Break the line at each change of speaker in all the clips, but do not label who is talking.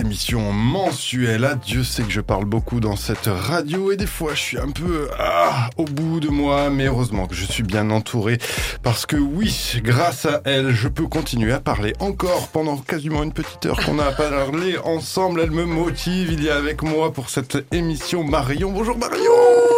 émission mensuelle. Dieu sait que je parle beaucoup dans cette radio et des fois je suis un peu ah, au bout de moi, mais heureusement que je suis bien entouré parce que oui, grâce à elle, je peux continuer à parler encore pendant quasiment une petite heure qu'on a parlé ensemble. Elle me motive. Il y a avec moi pour cette émission Marion. Bonjour Marion.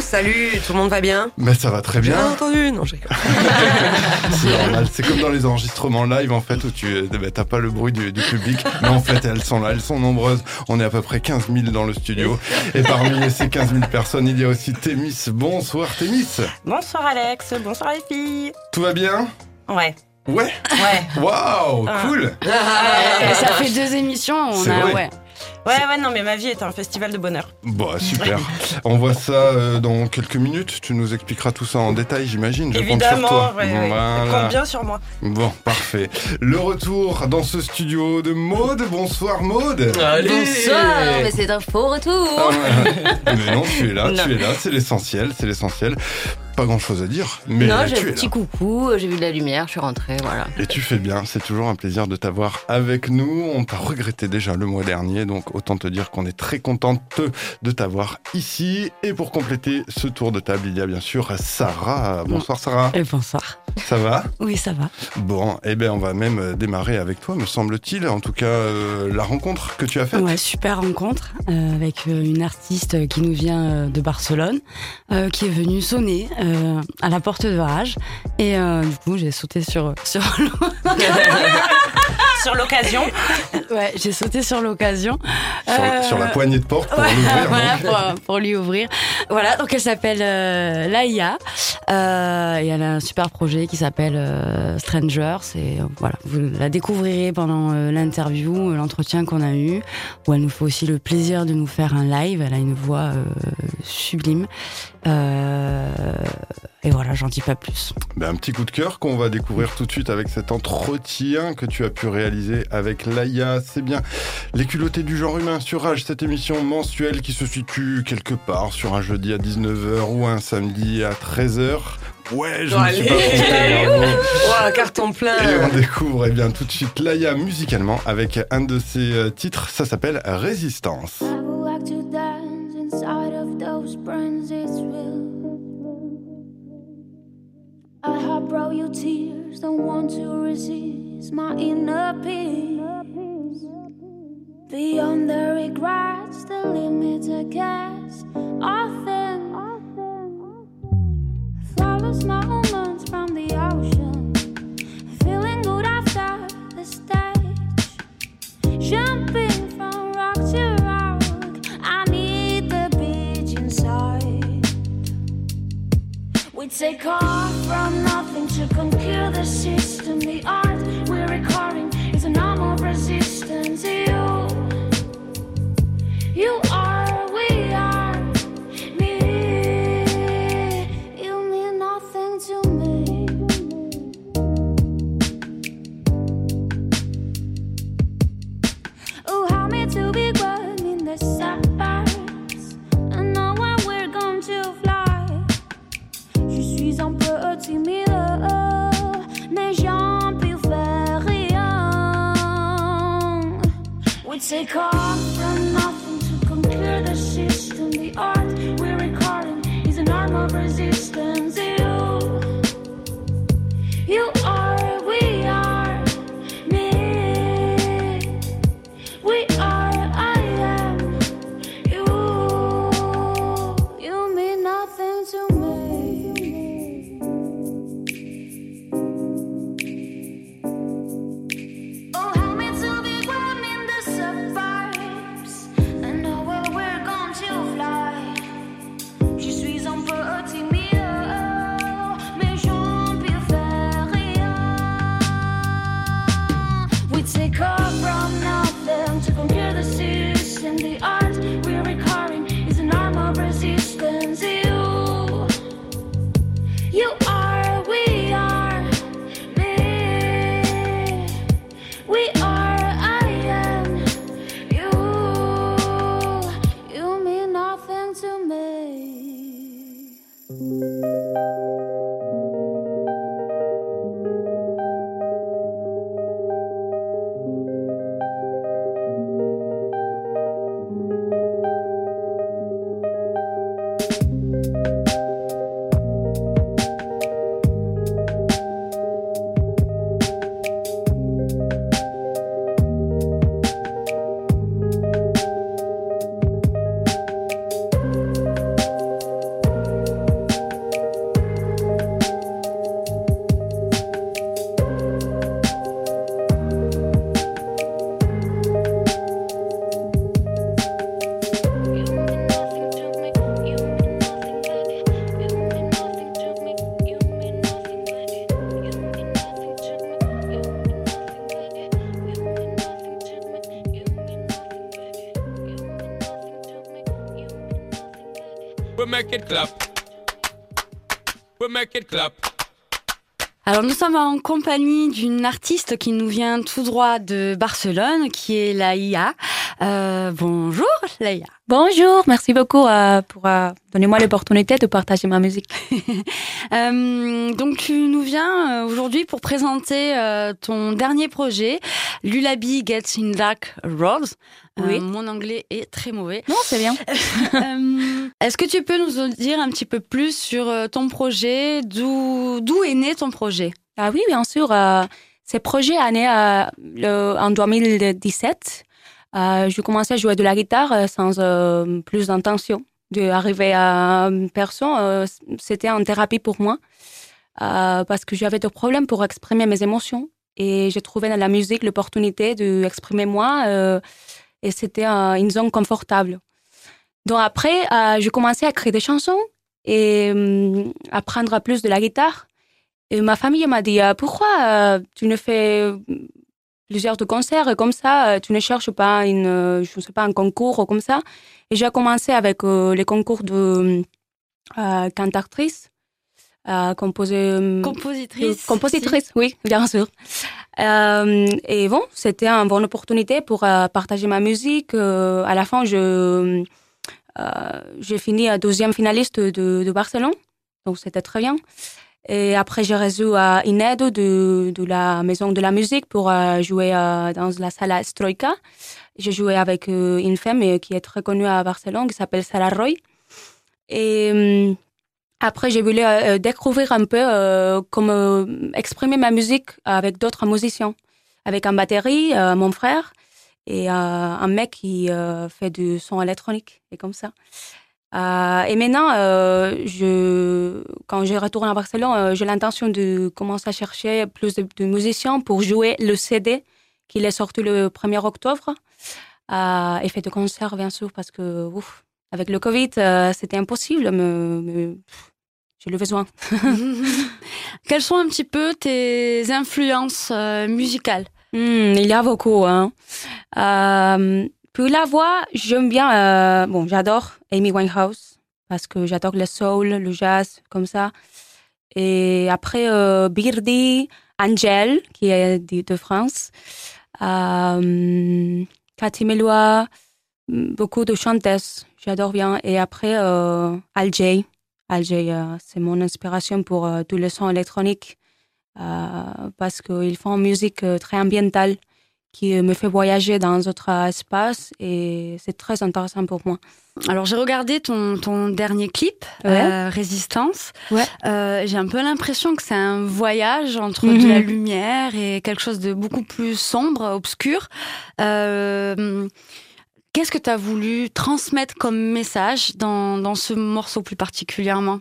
Salut, tout le monde va bien
Mais ça va très bien.
Bien entendu, non, j'ai
C'est normal, c'est comme dans les enregistrements live en fait où tu bah, t'as pas le bruit du, du public, mais en fait elles sont là, elles sont nombreuses. On est à peu près 15 000 dans le studio et parmi ces 15 000 personnes, il y a aussi Thémis. Bonsoir Thémis.
Bonsoir Alex, bonsoir les filles.
Tout va bien
Ouais.
Ouais.
Ouais.
Waouh,
Ah.
cool.
Et ça fait deux émissions, on
C'est
a
vrai.
ouais.
Ouais, ouais, non, mais ma vie est un festival de bonheur.
Bon, super. On voit ça euh, dans quelques minutes. Tu nous expliqueras tout ça en détail, j'imagine. Je compte sur
Évidemment,
toi.
ouais, ouais.
Voilà.
Compte bien sur moi.
Bon, parfait. Le retour dans ce studio de Maude. Bonsoir Maude.
Bonsoir, mais c'est un faux
Ah
retour.
ouais. mais non, tu es là,
Non.
tu es là, c'est l'essentiel, c'est l'essentiel. Pas grand chose à dire, mais
non, j'ai un petit
là.
coucou, j'ai vu de la lumière, je suis rentrée, voilà.
Et tu fais bien, c'est toujours un plaisir de t'avoir avec nous. On t'a regretté déjà le mois dernier, donc autant te dire qu'on est très contente de t'avoir ici. Et pour compléter ce tour de table, il y a bien sûr Sarah. Bonsoir Sarah,
Et bonsoir.
ça va?
Oui, ça va.
Bon, eh bien on va même démarrer avec toi, me semble-t-il. En tout cas, euh, la rencontre que tu as faite.
Ouais, super rencontre euh, avec euh, une artiste qui nous vient de Barcelone, euh, qui est venue sonner euh, à la porte de Rage. Et euh, du coup, j'ai sauté sur sur
Sur l'occasion.
ouais, j'ai sauté sur l'occasion.
Sur,
Euh,
sur la poignée de porte pour
Ouais,
l'ouvrir.
voilà, pour, pour lui ouvrir. Voilà, donc elle s'appelle euh, Laïa euh, et elle a un super projet qui s'appelle euh, Strangers et euh, voilà, vous la découvrirez pendant euh, l'interview, euh, l'entretien qu'on a eu où elle nous fait aussi le plaisir de nous faire un live. Elle a une voix euh, sublime Euh, et voilà, j'en dis pas plus.
Ben, un petit coup de cœur qu'on va découvrir tout de suite avec cet entretien que tu as pu réaliser avec Laïa. C'est bien Les culottés du genre humain sur Rage, cette émission mensuelle qui se situe quelque part sur un jeudi à 19h ou un samedi à 13h. Ouais, je ne suis pas.
Ouah, carton plein.
Et on découvre eh bien tout de suite Laïa musicalement avec un de ses euh, titres, ça s'appelle Résistance.
I have brought you tears, don't want to resist my inner peace. Beyond the regrets, the limits I guess thin. Flawless moments from the ocean, feeling good after the stage. Jumping Take off from nothing to conquer the system. The art we're recording is a normal resistance. You, you We take
sommes en compagnie d'une artiste qui nous vient tout droit de Barcelone, qui est Laïa. Euh, bonjour Laïa.
Bonjour, merci beaucoup euh, pour euh, donner moi l'opportunité de partager ma musique.
Donc tu nous viens aujourd'hui pour présenter ton dernier projet, Lullaby Gets in Dark Roads.
Oui.
mon anglais est très mauvais.
Non, c'est bien.
Est-ce que tu peux nous en dire un petit peu plus sur ton projet, d'où est né ton projet?
Ah oui, bien sûr. Euh, ce projet euh, en 2017. Euh, je commençais à jouer de la guitare euh, sans plus d'intention. D'arriver à personne, c'était en thérapie pour moi parce que j'avais des problèmes pour exprimer mes émotions et j'ai trouvé dans la musique l'opportunité d'exprimer moi et c'était une zone confortable. Donc après, j'ai commencé à écrire des chansons et euh, apprendre plus de la guitare. Et ma famille m'a dit euh, pourquoi euh, tu ne fais plusieurs de concerts comme ça, euh, tu ne cherches pas une, euh, je sais pas, un concours ou comme ça? Et j'ai commencé avec euh, les concours de euh, cantatrice, euh, composé,
Compositrice.
compositrice, oui, bien sûr. Et bon, c'était une bonne opportunité pour partager ma musique. À la fin, je j'ai fini à deuxième finaliste de, de Barcelone, donc c'était très bien. Et après, j'ai reçu euh, une aide de, de la Maison de la Musique pour euh, jouer euh, dans la salle Stroika. J'ai joué avec une femme qui est très connue à Barcelone, qui s'appelle Sarah Roy. Et après, j'ai voulu découvrir un peu comment exprimer ma musique avec d'autres musiciens. Avec un batterie, mon frère, et un mec qui fait du son électronique, et comme ça. Euh, et maintenant, euh, je, quand je retourne à Barcelone, euh, j'ai l'intention de commencer à chercher plus de, de musiciens pour jouer le CD qui est sorti le 1er octobre. Et fait de concerts, bien sûr, parce que ouf, avec le Covid, c'était impossible, mais, j'ai le besoin.
Quelles sont un petit peu tes influences musicales?
Hmm, il y a beaucoup. Hein. Pour la voix, j'aime bien. euh, bon, j'adore Amy Winehouse parce que j'adore le soul, le jazz, comme ça. Et après, euh, Birdie, Angèle, qui est de, France, euh, Cathy Mellois, hmm, beaucoup de chanteuses, j'adore bien. Et après, euh, Al J. Al J, euh, c'est mon inspiration pour euh, tous les sons électroniques euh, parce qu'ils font musique très ambientale qui euh, me fait voyager dans d'autres espaces et c'est très intéressant pour moi.
Alors j'ai regardé ton, ton dernier clip,
Ouais.
euh, Résistance.
Ouais.
Euh, j'ai un peu l'impression que c'est un voyage entre
Mhm.
de la lumière et quelque chose de beaucoup plus sombre, obscur. Euh, Qu'est-ce que tu as voulu transmettre comme message dans, dans ce morceau plus particulièrement?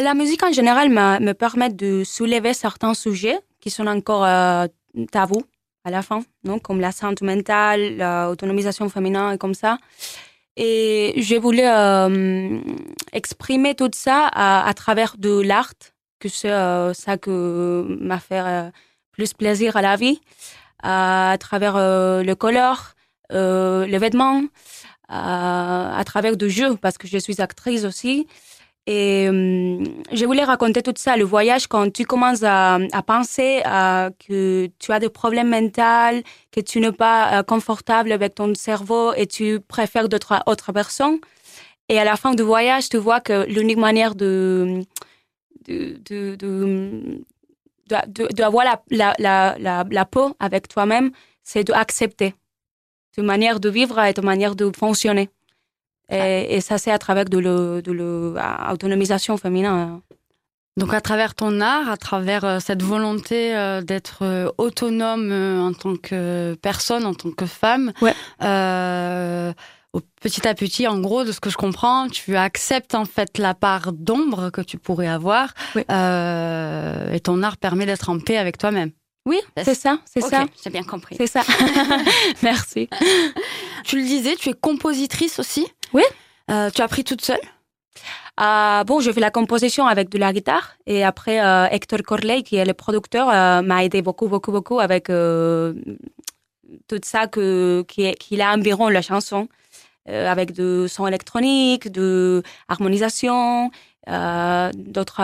La musique en général me, me permet de soulever certains sujets qui sont encore euh, tabous à la fin, non comme la santé mentale, l'autonomisation féminine et comme ça. Et je voulais euh, exprimer tout ça à, travers de l'art, que c'est euh, ça que m'a fait euh, plus plaisir à la vie, à travers le couleur, euh, les vêtements, à, travers de jeux, parce que je suis actrice aussi. Et euh, je voulais raconter tout ça, le voyage, quand tu commences à, penser que tu as des problèmes mentaux, que tu n'es pas euh, confortable avec ton cerveau et tu préfères d'autres autres personnes. Et à la fin du voyage, tu vois que l'unique manière de, de, de- de- d'avoir la, la, la, la, la peau avec toi-même, c'est d'accepter ta manière de vivre et ta manière de fonctionner. Et, et ça, c'est à travers de le- de l'autonomisation féminine.
Donc à travers ton art, à travers euh, cette volonté euh, d'être euh, autonome en tant que personne, en tant que femme,
Ouais.
euh, petit à petit, en gros, de ce que je comprends, tu acceptes en fait la part d'ombre que tu pourrais avoir,
Oui.
euh, et ton art permet d'être en paix avec toi-même.
Oui, c'est ça, c'est ça.
j'ai bien compris.
C'est ça. Merci.
Tu le disais, tu es compositrice aussi?
Oui.
Euh, tu as appris toute seule?
Euh, bon, je fais la composition avec de la guitare et après euh, Hector Corley, qui est le producteur, euh, m'a aidé beaucoup, beaucoup, beaucoup avec tout ça que qui qu'il a environ la chanson. avec du son électronique, de harmonisation, d'autres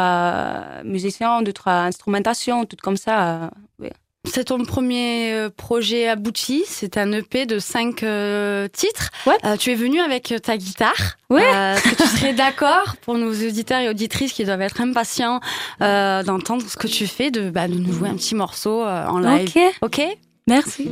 musiciens, d'autres instrumentations, tout comme ça. oui.
C'est ton premier euh, projet abouti. C'est un EP de cinq euh, titres.
Ouais.
Euh, tu es venu avec ta guitare.
Ouais.
Euh, Est-ce que tu serais d'accord pour nos auditeurs et auditrices qui doivent être impatients d'entendre ce que tu fais, de, bah, de nous jouer un petit morceau en live?
Ok,
Ok
merci.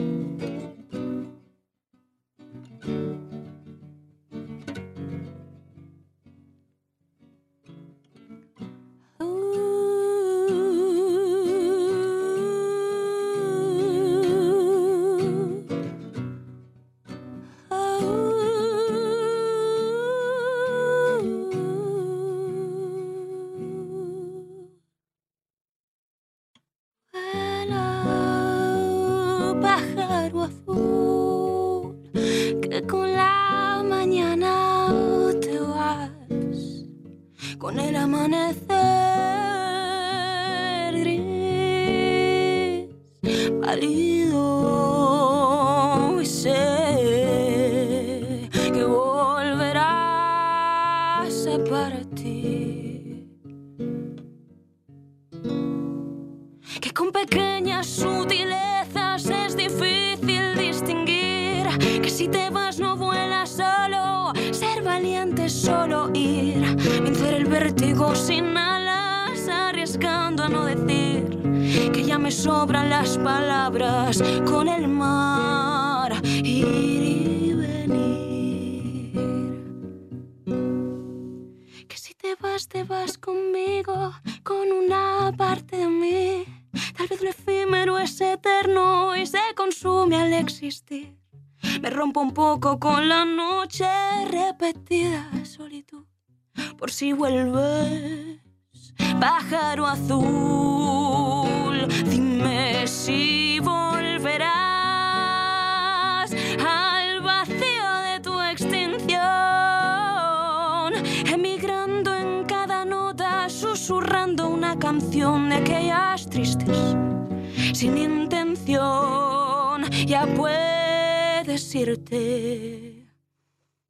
Ya puedes irte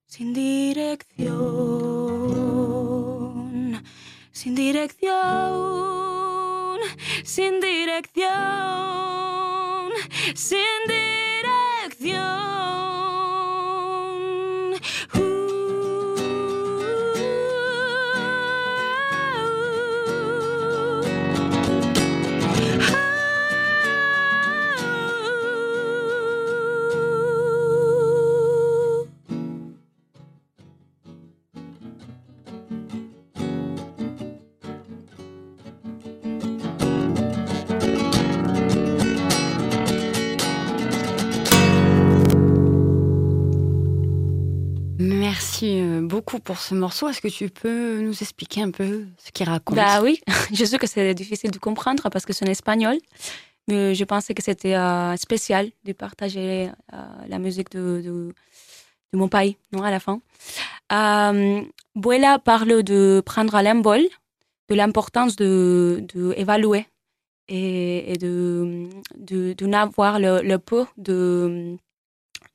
sin dirección, sin dirección, sin dirección, sin dirección.
Pour ce morceau. Est-ce que tu peux nous expliquer un peu ce qu'il raconte
Bah oui, je sais que c'est difficile de comprendre parce que c'est en espagnol, mais je pensais que c'était euh, spécial de partager euh, la musique de, de, mon pays, non, à la fin. Euh, parle de prendre l'embol, de l'importance de, de et, de, de, n'avoir le, le peu de,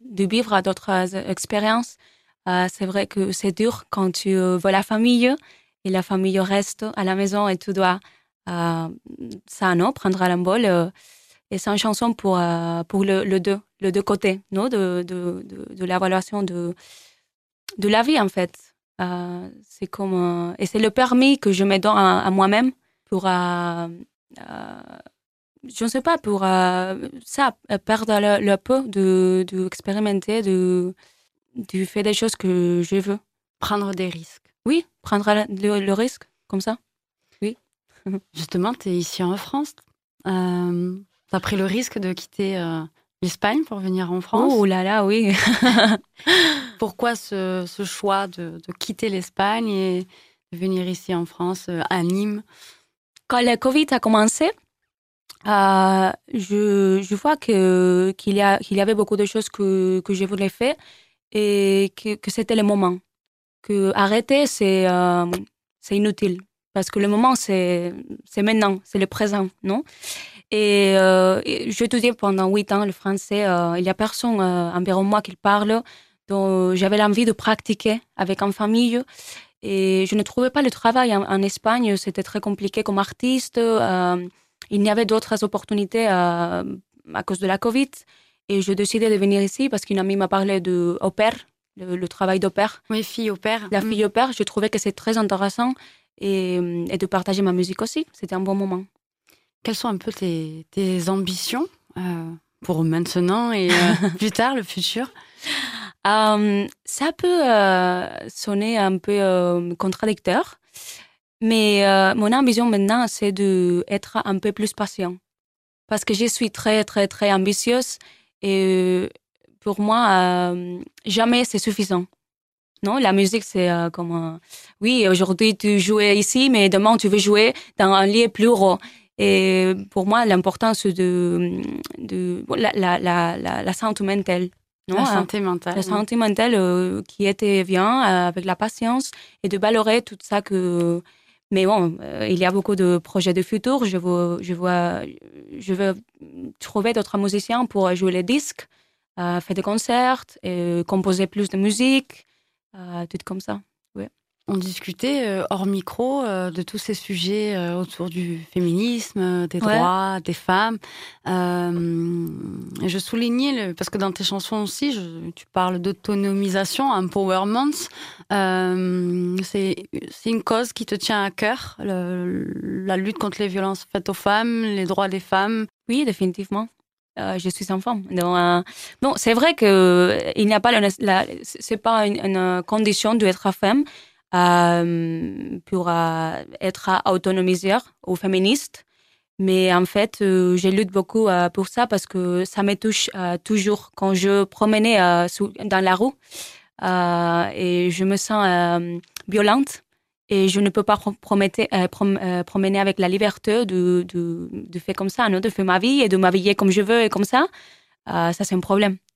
de vivre d'autres expériences. Euh, c'est vrai que c'est dur quand tu euh, vois la famille et la famille reste à la maison et tu dois euh, ça non prendre à l'embol et c'est une chanson pour pour le, le deux le deux côtés non de de, de, de l'évaluation de de la vie en fait. C'est comme et c'est le permis que je me donne à, moi-même pour je ne sais pas pour ça perdre le, le peu de de expérimenter de de faire des choses que je veux
Prendre des risques.
oui prendre le, le risque comme ça
Justement, tu es ici en France. Euh, tu as pris le risque de quitter euh, l'Espagne pour venir en France?
oh là là oui
Pourquoi ce, ce choix de, de quitter l'Espagne et de venir ici en France, euh, à Nîmes?
Quand le Covid a commencé, euh, je, je vois que qu'il y avait beaucoup de choses que que je voulais faire et que, c'était le moment. Que arrêter c'est euh, inutile parce que le moment c'est maintenant, c'est le présent, non? Et, euh, et j'ai étudié pendant huit ans le français. euh, il y a personne euh, environ moi qui parle Donc, j'avais l'envie de pratiquer avec une famille. Et je ne trouvais pas le travail en, en Espagne. C'était très compliqué comme artiste. Il y avait d'autres opportunités à cause de la Covid. Et je décidé de venir ici parce qu'une amie m'a parlé de au pair, le, le travail d'au pair.
Oui, fille au père.
La fille au pair, je trouvais que c'est très intéressant. Et, et de partager ma musique aussi. C'était un bon moment.
Quelles sont un peu tes, tes ambitions euh, pour maintenant et euh, plus tard, le futur?
Euh, ça peut sonner un peu contradicteur, mais mon ambition maintenant, c'est d'être un peu plus patient. Parce que je suis très, très, très ambitieuse et euh, pour moi, euh, jamais c'est suffisant. Non, la musique, c'est euh, comme... euh, oui, aujourd'hui, tu jouais ici, mais demain, tu veux jouer dans un lieu plus gros. Et pour moi, l'important, c'est de, de la, la, la, la, la santé mentale. Non,
La
hein.
santé mentale.
la santé mentale qui était bien avec la patience et de valorer tout ça que mais bon euh, il y a beaucoup de projets de futur. Je veux je vois je veux trouver d'autres musiciens pour jouer les disques euh, faire des concerts et composer plus de musique euh, tout comme ça
On discutait euh, hors micro euh, de tous ces sujets euh, autour du féminisme, des
Ouais.
droits des femmes. Euh, je soulignais, le, parce que dans tes chansons aussi, je- tu parles d'autonomisation, empowerment. Euh, c'est une cause qui te tient à cœur, le- la lutte contre les violences faites aux femmes, les droits des femmes?
Oui, définitivement. Euh, je suis femme. Donc, euh, bon, c'est vrai que euh, il n'y a pas c'est pas une, une condition d'être femme pour euh, être autonomisée ou féministe. Mais en fait, euh, je lutte beaucoup euh, pour ça parce que ça me touche euh, toujours quand je promenais euh, dans la rue euh, et je me sens euh, violente et je ne peux pas euh, euh, promener avec la liberté de, de, de faire comme ça, non? de faire ma vie et de m'habiller comme je veux et comme ça. Euh, ça, c'est un problème euh,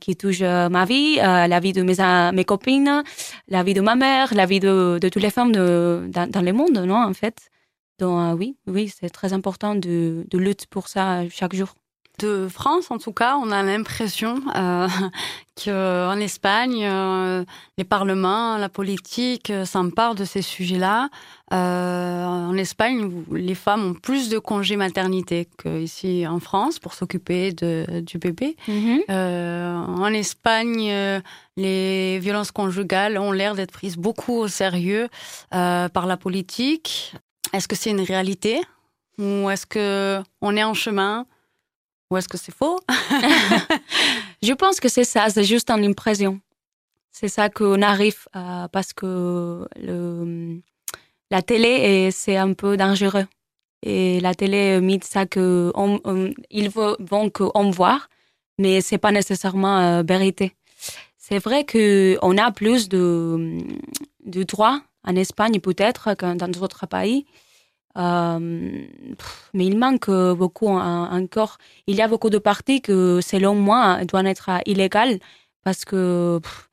qui touche euh, ma vie, euh, la vie de mes, mes copines, la vie de ma mère, la vie de, de toutes les femmes de, dans, dans le monde, non, en fait. Donc, euh, oui, oui, c'est très important de, de lutter pour ça chaque jour.
De France, en tout cas, on a l'impression euh, qu'en Espagne, euh, les parlements, la politique euh, s'emparent de ces sujets-là. Euh, en Espagne, les femmes ont plus de congés maternité qu'ici en France pour s'occuper du bébé. Euh, en Espagne, les violences conjugales ont l'air d'être prises beaucoup au sérieux par la politique. Est-ce que c'est une réalité ou est-ce que on est en chemin ou est-ce que c'est faux?
Je pense que c'est ça, c'est juste une impression. C'est ça qu'on arrive parce que la télé, est- c'est un peu dangereux. Et la télé met ça que on, on- vont qu'on voit, mais c'est pas nécessairement euh, vérité. C'est vrai que on a plus de, de droits en Espagne peut-être que dans d'autres pays. Euh, mais il manque beaucoup en- encore il y a beaucoup de partis que, selon moi, doivent être euh, illégales parce que pff,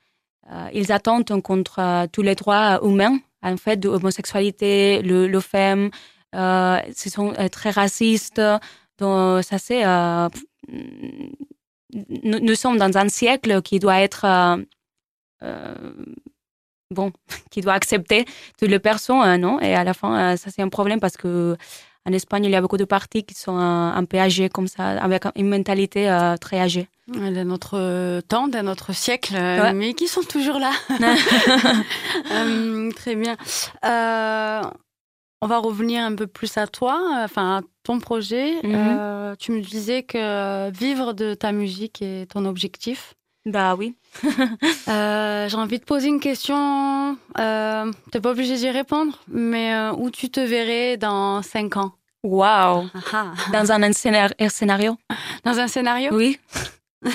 euh, ils attendent contre euh, tous les droits humains, en fait, de l'homosexualité, le, le femme, euh, ce sont euh, très racistes. Donc, ça, c'est. euh, nous, sommes dans un siècle qui doit être. euh, euh, bon, qui doit accepter toutes les personnes, euh, non? Et à la fin, euh, ça, c'est un problème parce que en Espagne, il y a beaucoup de partis qui sont un peu âgés comme ça, avec une mentalité euh, très âgée.
de notre temps, de notre siècle, euh,
Ouais.
mais qui sont toujours là. Très bien. Euh, on va revenir un peu plus à toi, enfin à ton projet.
Mhm.
Euh, tu me disais que vivre de ta musique est ton objectif.
Bah oui.
Euh, J'ai envie de poser une question. Euh, T'es pas obligé d'y répondre, mais euh, où tu te verrais dans cinq ans?
Waouh. Dans un scénar- un scénario?
Dans un scénario?
Oui.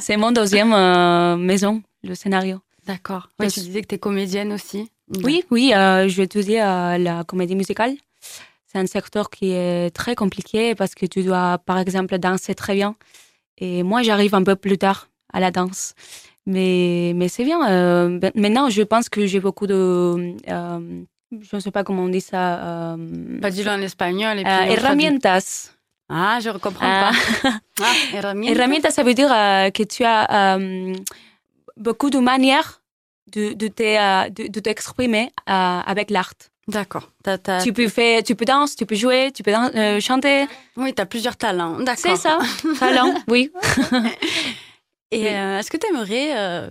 c'est mon deuxième euh, maison, le scénario.
D'accord. Tu disais que tu es comédienne aussi.
Oui, oui, je vais étudier la comédie musicale. C'est un secteur qui est très compliqué parce que tu dois, par exemple, danser très bien. Et moi, j'arrive un peu plus tard à la danse. Mais, mais c'est bien. euh, ben- maintenant, je pense que j'ai beaucoup de... euh, je ne sais pas comment on dit ça. Euh,
Pas dis-le en espagnol. Et puis
herramientas.
Ah, je ne comprends
Ah.
pas. Ah, herramientas.
Herramienta, ça veut dire que tu as beaucoup de manières de, de te, de, de t'exprimer avec l'art.
D'accord.
Tu peux faire, tu peux danser, tu peux jouer, tu peux chanter.
Oui, tu as plusieurs talents. D'accord.
C'est ça. Talent, oui.
Et
Oui.
euh, est-ce que tu aimerais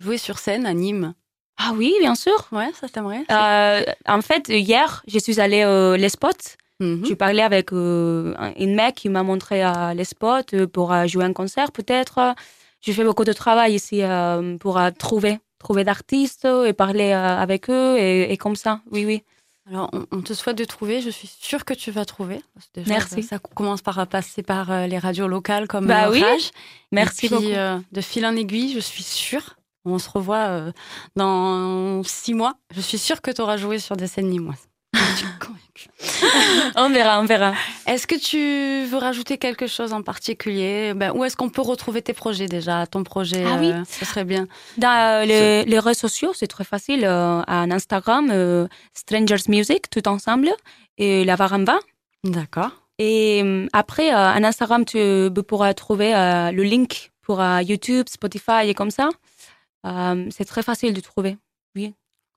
jouer sur scène à Nîmes?
Ah oui, bien sûr.
Ouais, ça t'aimerait
Euh, en fait, hier, je suis allée au les spots.
Mhm.
Je parlais avec euh, un- une mec qui m'a montré euh, les spots euh, pour euh, jouer un concert, peut-être. Je fais beaucoup de travail ici euh, pour euh, trouver, trouver d'artistes et parler euh, avec eux et, et comme ça. Oui, oui.
Alors, on, on te souhaite de trouver. Je suis sûre que tu vas trouver. Déjà,
Merci.
Ça, ça commence par passer par euh, les radios locales comme
Bah oui.
Rage.
Merci
Et puis,
beaucoup.
euh, de fil en aiguille, je suis sûre. On se revoit euh, dans six mois. Je suis sûre que tu auras joué sur des scènes nîmoises.
On verra, on verra.
Est-ce que tu veux rajouter quelque chose en particulier? Ben, Où est-ce qu'on peut retrouver tes projets déjà? Ton projet,
Ah oui.
euh, ce serait bien.
Dans euh, les, les réseaux sociaux, c'est très facile. Euh, en Instagram, euh, Strangers Music, tout ensemble, et la Varamba.
D'accord.
Et euh, après, euh, en Instagram, tu pourras trouver euh, le link pour euh, YouTube, Spotify et comme ça. Euh, c'est très facile de trouver.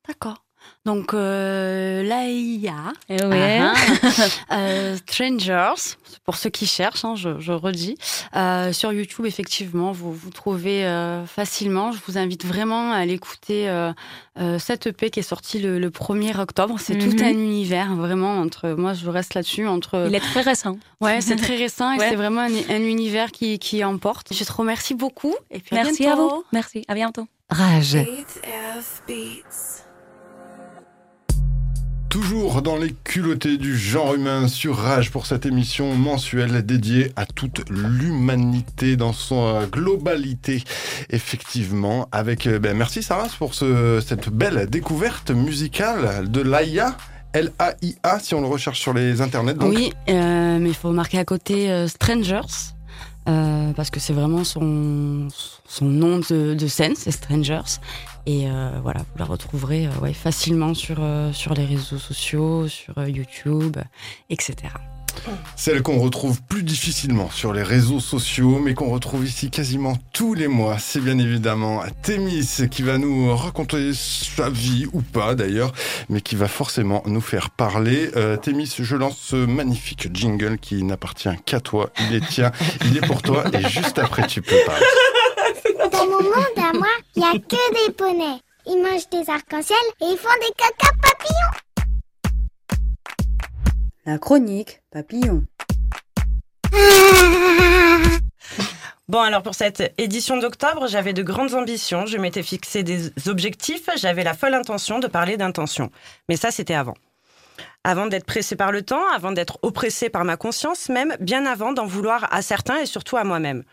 D'accord. Donc, euh, l'AIA,
Eh ouais.
Ah, ah. Euh, Strangers, pour ceux qui cherchent, hein, je, je redis. Euh, sur YouTube, effectivement, vous vous trouvez euh, facilement. Je vous invite vraiment à l'écouter euh, euh, cette EP qui est sortie le, le 1er octobre. C'est tout
Mhm.
un univers, vraiment, entre. Moi, je reste là-dessus, entre.
Il est très récent.
Ouais, c'est très récent et
Ouais.
c'est vraiment un, un univers qui, qui emporte. Je te remercie beaucoup et puis à
Merci à vous. Merci. À bientôt.
Rage.
Toujours dans les culottés du genre humain sur Rage pour cette émission mensuelle dédiée à toute l'humanité dans son euh, globalité. Effectivement, avec euh, ben, merci Sarah pour ce, cette belle découverte musicale de l'AIA. L-A-I-A si on le recherche sur les internets.
Oui, euh, mais il faut marquer à côté Strangers. parce que c'est vraiment son, son nom de scène, c'est Strangers. Et euh, voilà, vous la retrouverez euh, ouais, facilement sur, euh, sur les réseaux sociaux, sur euh, YouTube, etc.
Celle qu'on retrouve plus difficilement sur les réseaux sociaux, mais qu'on retrouve ici quasiment tous les mois. C'est bien évidemment Thémis qui va nous raconter sa vie, ou pas d'ailleurs, mais qui va forcément nous faire parler. Euh, Thémis, je lance ce magnifique jingle qui n'appartient qu'à toi. Il est tien, il est pour toi, et juste après tu peux parler.
Dans mon monde à moi, il n'y a que des poneys. Ils mangent des arcs-en-ciel et ils font des caca papillons.
La chronique papillon.
Bon, alors pour cette édition d'octobre, j'avais de grandes ambitions. Je m'étais fixé des objectifs. J'avais la folle intention de parler d'intention. Mais ça, c'était avant. Avant d'être pressé par le temps, avant d'être oppressé par ma conscience, même bien avant d'en vouloir à certains et surtout à moi-même.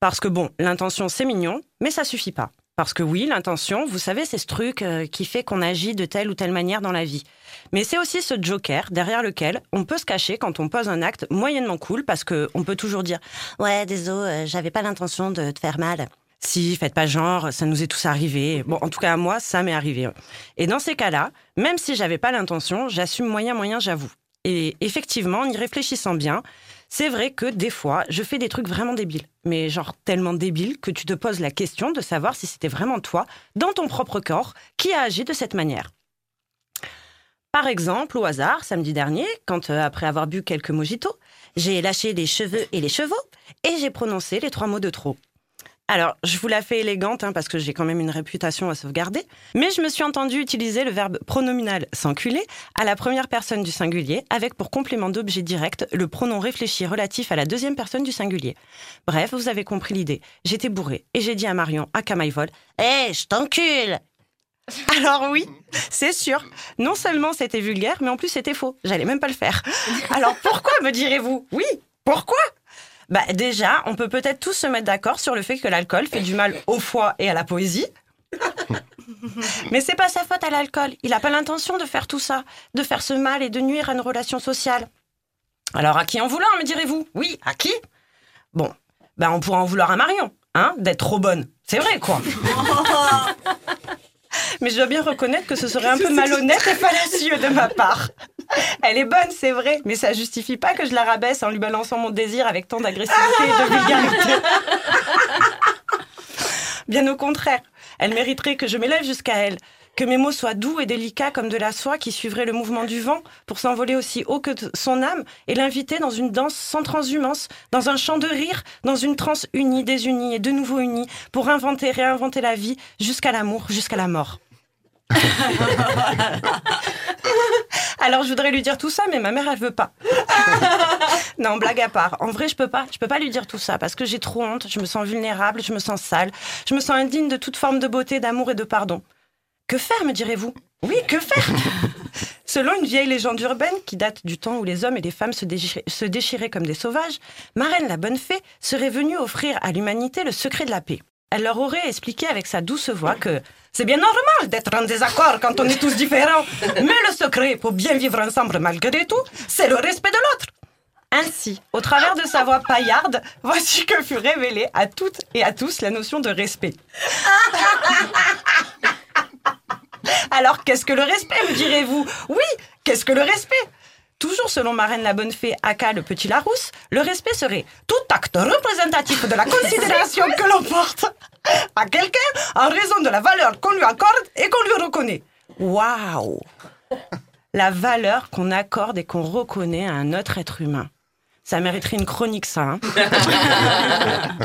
Parce que bon, l'intention, c'est mignon, mais ça suffit pas. Parce que oui, l'intention, vous savez, c'est ce truc euh, qui fait qu'on agit de telle ou telle manière dans la vie. Mais c'est aussi ce joker derrière lequel on peut se cacher quand on pose un acte moyennement cool parce que on peut toujours dire Ouais, désolé, euh, j'avais pas l'intention de te faire mal. Si, faites pas genre, ça nous est tous arrivé. Bon, en tout cas, à moi, ça m'est arrivé. Et dans ces cas-là, même si j'avais pas l'intention, j'assume moyen, moyen, j'avoue. Et effectivement, en y réfléchissant bien, c'est vrai que des fois, je fais des trucs vraiment débiles. Mais genre tellement débiles que tu te poses la question de savoir si c'était vraiment toi, dans ton propre corps, qui a agi de cette manière. Par exemple, au hasard, samedi dernier, quand euh, après avoir bu quelques mojitos, j'ai lâché les cheveux et les chevaux et j'ai prononcé les trois mots de trop. Alors, je vous la fais élégante hein, parce que j'ai quand même une réputation à sauvegarder, mais je me suis entendu utiliser le verbe pronominal s'enculer à la première personne du singulier avec pour complément d'objet direct le pronom réfléchi relatif à la deuxième personne du singulier. Bref, vous avez compris l'idée. J'étais bourrée et j'ai dit à Marion, à Camaïvol, Hé, je t'encule alors oui, c'est sûr. Non seulement c'était vulgaire, mais en plus c'était faux. J'allais même pas le faire. Alors pourquoi me direz-vous? Oui, pourquoi? Bah déjà, on peut peut-être tous se mettre d'accord sur le fait que l'alcool fait du mal au foie et à la poésie. Mais c'est pas sa faute à l'alcool. Il a pas l'intention de faire tout ça, de faire ce mal et de nuire à une relation sociale. Alors à qui en vouloir, me direz-vous? Oui, à qui? Bon, ben on pourra en vouloir à Marion, hein, d'être trop bonne. C'est vrai, quoi. Mais je dois bien reconnaître que ce serait un peu malhonnête et fallacieux de ma part. Elle est bonne, c'est vrai, mais ça justifie pas que je la rabaisse en lui balançant mon désir avec tant d'agressivité et de vulgarité. Bien au contraire, elle mériterait que je m'élève jusqu'à elle, que mes mots soient doux et délicats comme de la soie qui suivrait le mouvement du vent pour s'envoler aussi haut que son âme et l'inviter dans une danse sans transhumance, dans un chant de rire, dans une transe unie, désunie et de nouveau unie, pour inventer, réinventer la vie jusqu'à l'amour, jusqu'à la mort. Alors je voudrais lui dire tout ça, mais ma mère elle veut pas. non, blague à part. En vrai, je peux pas. Je peux pas lui dire tout ça parce que j'ai trop honte. Je me sens vulnérable, je me sens sale, je me sens indigne de toute forme de beauté, d'amour et de pardon. Que faire, me direz-vous? Oui, que faire? Selon une vieille légende urbaine qui date du temps où les hommes et les femmes se, déchir- se déchiraient comme des sauvages, Marraine la bonne fée serait venue offrir à l'humanité le secret de la paix. Elle leur aurait expliqué avec sa douce voix que c'est bien normal d'être en désaccord quand on est tous différents, mais le secret pour bien vivre ensemble malgré tout, c'est le respect de l'autre. Ainsi, au travers de sa voix paillarde, voici que fut révélée à toutes et à tous la notion de respect. Alors, qu'est-ce que le respect, me direz-vous? Oui, qu'est-ce que le respect? Toujours selon Marraine la Bonne Fée, aka le Petit Larousse, le respect serait tout acte représentatif de la considération que l'on porte à quelqu'un en raison de la valeur qu'on lui accorde et qu'on lui reconnaît. Waouh La valeur qu'on accorde et qu'on reconnaît à un autre être humain. Ça mériterait une chronique, ça. hein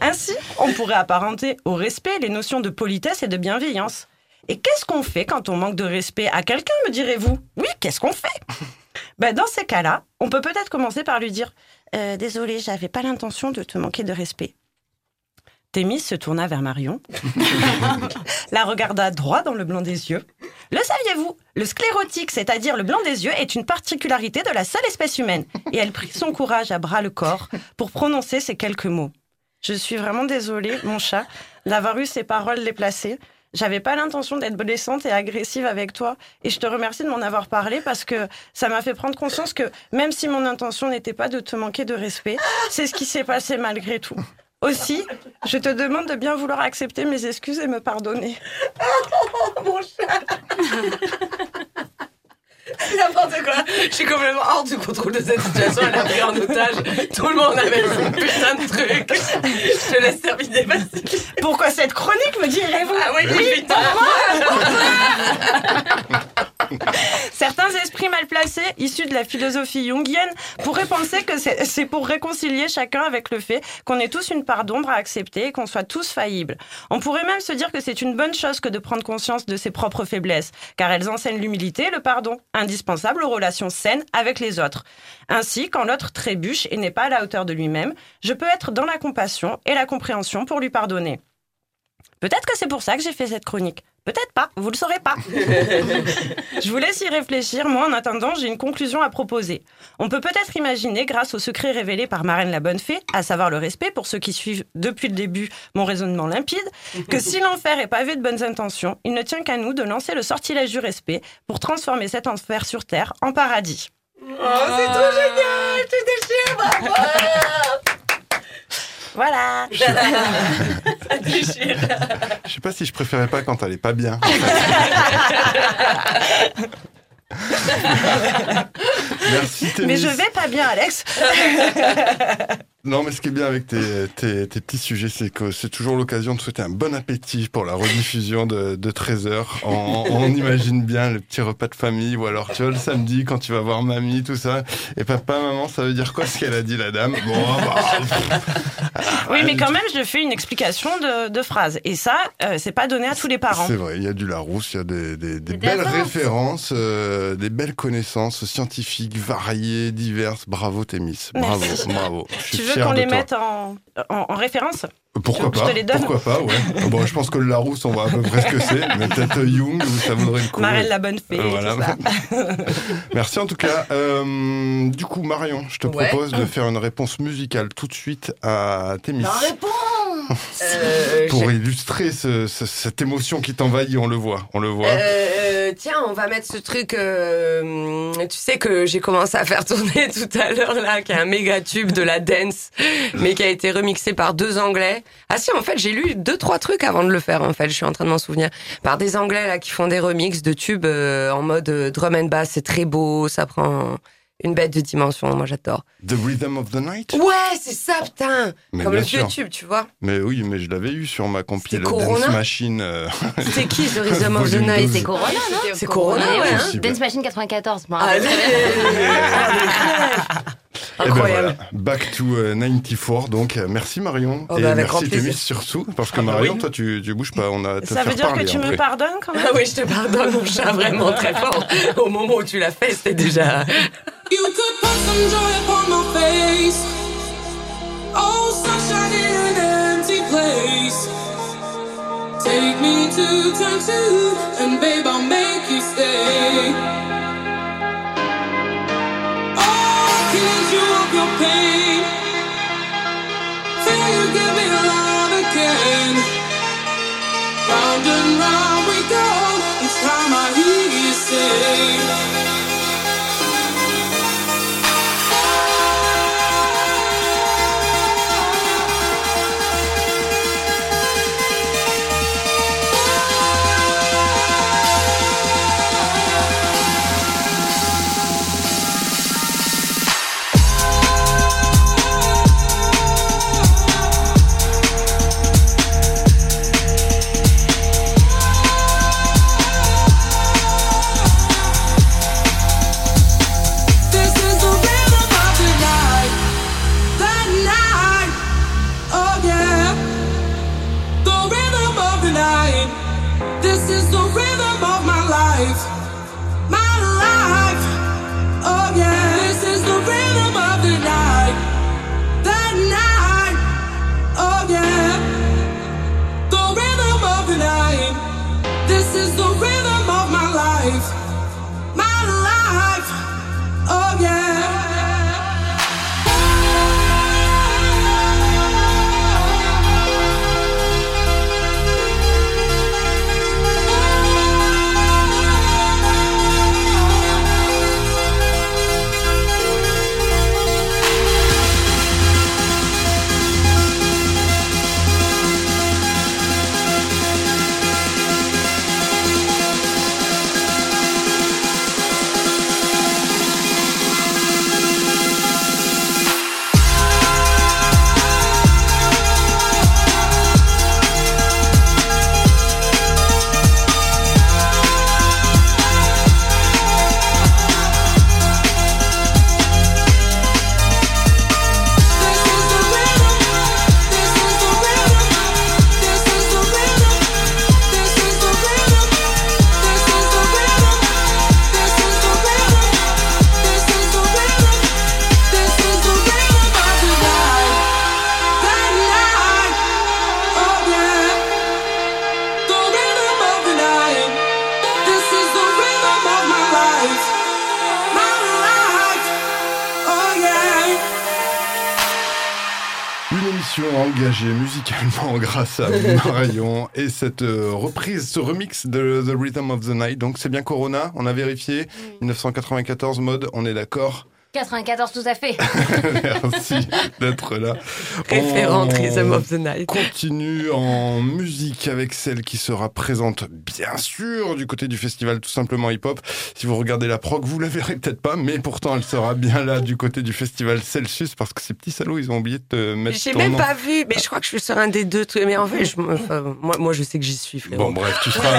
Ainsi, on pourrait apparenter au respect les notions de politesse et de bienveillance. Et qu'est-ce qu'on fait quand on manque de respect à quelqu'un, me direz-vous? Oui, qu'est-ce qu'on fait? Ben, Dans ces cas-là, on peut peut-être commencer par lui dire Euh, Désolé, j'avais pas l'intention de te manquer de respect. Thémis se tourna vers Marion, la regarda droit dans le blanc des yeux. Le saviez-vous? Le sclérotique, c'est-à-dire le blanc des yeux, est une particularité de la seule espèce humaine. Et elle prit son courage à bras le corps pour prononcer ces quelques mots. Je suis vraiment désolée, mon chat, d'avoir eu ces paroles déplacées. J'avais pas l'intention d'être blessante et agressive avec toi. Et je te remercie de m'en avoir parlé parce que ça m'a fait prendre conscience que même si mon intention n'était pas de te manquer de respect, c'est ce qui s'est passé malgré tout. Aussi, je te demande de bien vouloir accepter mes excuses et me pardonner.
Mon chat N'importe quoi. Je suis complètement hors du contrôle de cette situation. Elle a pris en otage. Tout le monde avait son putain de truc. Je te laisse terminer, vas-y.
Pourquoi cette chronique, me direz-vous?
Ah oui, putain.
Certains esprits mal placés, issus de la philosophie jungienne, pourraient penser que c'est pour réconcilier chacun avec le fait qu'on ait tous une part d'ombre à accepter et qu'on soit tous faillibles. On pourrait même se dire que c'est une bonne chose que de prendre conscience de ses propres faiblesses, car elles enseignent l'humilité et le pardon, indispensables aux relations saines avec les autres. Ainsi, quand l'autre trébuche et n'est pas à la hauteur de lui-même, je peux être dans la compassion et la compréhension pour lui pardonner. Peut-être que c'est pour ça que j'ai fait cette chronique. Peut-être pas, vous le saurez pas. Je vous laisse y réfléchir. Moi, en attendant, j'ai une conclusion à proposer. On peut peut-être imaginer, grâce au secret révélé par Marraine la Bonne Fée, à savoir le respect, pour ceux qui suivent depuis le début mon raisonnement limpide, que si l'enfer est pavé de bonnes intentions, il ne tient qu'à nous de lancer le sortilège du respect pour transformer cet enfer sur Terre en paradis.
Oh, c'est trop génial. Tu déchires, bravo.
Voilà.
Je sais pas si je préférais pas quand elle est pas bien. Merci Thémis.
Mais je vais pas bien, Alex.
Non, mais ce qui est bien avec tes, tes, tes petits sujets, c'est que c'est toujours l'occasion de souhaiter un bon appétit pour la rediffusion de, de 13h. On, on imagine bien le petit repas de famille, ou alors tu vois le samedi quand tu vas voir mamie, tout ça. Et papa, maman, ça veut dire quoi ce qu'elle a dit la dame? Bon, bah,
Oui, mais quand même, je fais une explication de, de phrase. Et ça, euh, c'est pas donné à tous les parents.
C'est vrai, il y a du Larousse, il y a des, des, belles références, euh, des belles connaissances scientifiques variées, diverses. Bravo Thémis, bravo,
Merci.
bravo. Je suis
Tu veux
fier
qu'on les
toi.
mette en, en, en référence
Pourquoi
je
pas
te les donne
Pourquoi pas, ouais. bon, je pense que le Larousse, on voit à peu près ce que c'est, mais peut-être Jung, ça vaudrait le coup.
Marelle la bonne fée.
Euh, voilà.
tout ça.
Merci en tout cas. Euh, du coup, Marion, je te
Ouais.
propose de faire une réponse musicale tout de suite à Thémis.
Euh,
Pour illustrer ce- ce- cette émotion qui t'envahit, on le voit, on le voit.
Euh, tiens, on va mettre ce truc. euh, tu sais que j'ai commencé à faire tourner tout à l'heure là, qui est un méga tube de la dance, mais qui a été remixé par deux Anglais. Ah si, en fait, j'ai lu deux trois trucs avant de le faire. En fait, je suis en train de m'en souvenir. Par des Anglais là qui font des remixes de tubes euh, en mode euh, drum and bass. C'est très beau, ça prend. Une bête de dimension. Moi, j'adore.
The Rhythm of the Night?
Ouais, c'est ça, putain.
Mais
Comme le vieux
sûr.
tube, tu vois.
Mais oui, mais je l'avais eu sur ma compile Dance Machine. euh,
C'était qui, The Rhythm of the Night?
12.
C'est Corona, non?
C'est Corona, ouais. hein.
Possible.
Dance Machine 94, je m'en
Eh ben
Incroyable.
voilà, Back to euh, 94, donc euh, merci Marion.
Oh
et
bah,
merci. Témis surtout, parce que
Ah bah
Marion,
oui.
toi tu, tu bouges pas, on a
Ça veut dire que tu
après.
me pardonnes quand même
Ah oui, je te pardonne, mon chat, vraiment très fort. Au moment où tu l'as fait, c'était déjà...
You could put some joy upon my face. Oh, sunshine in an empty place. Take me to turn two, and babe, I'll make you stay. Round and round we go.
Musicalement grâce à Marion et cette euh, reprise, ce remix de The Rhythm of the Night. Donc c'est bien Corona, on a vérifié. 1994 mode, on est d'accord.
94 tout à fait.
Merci d'être là.
Référente
On
Rhythm of the Night.
Continue en musique avec celle qui sera présente, bien sûr, du côté du festival tout simplement hip-hop. Si vous regardez la prog, vous la verrez peut-être pas, mais pourtant elle sera bien là du côté du festival Celsius parce que ces petits salauds, ils ont oublié de te mettre
J'ai même
nom.
pas vu, mais je crois que je suis sur un des deux trucs. Mais en fait, je, me- enfin, moi, moi, je sais que j'y suis, frérot.
Bon, bref, tu seras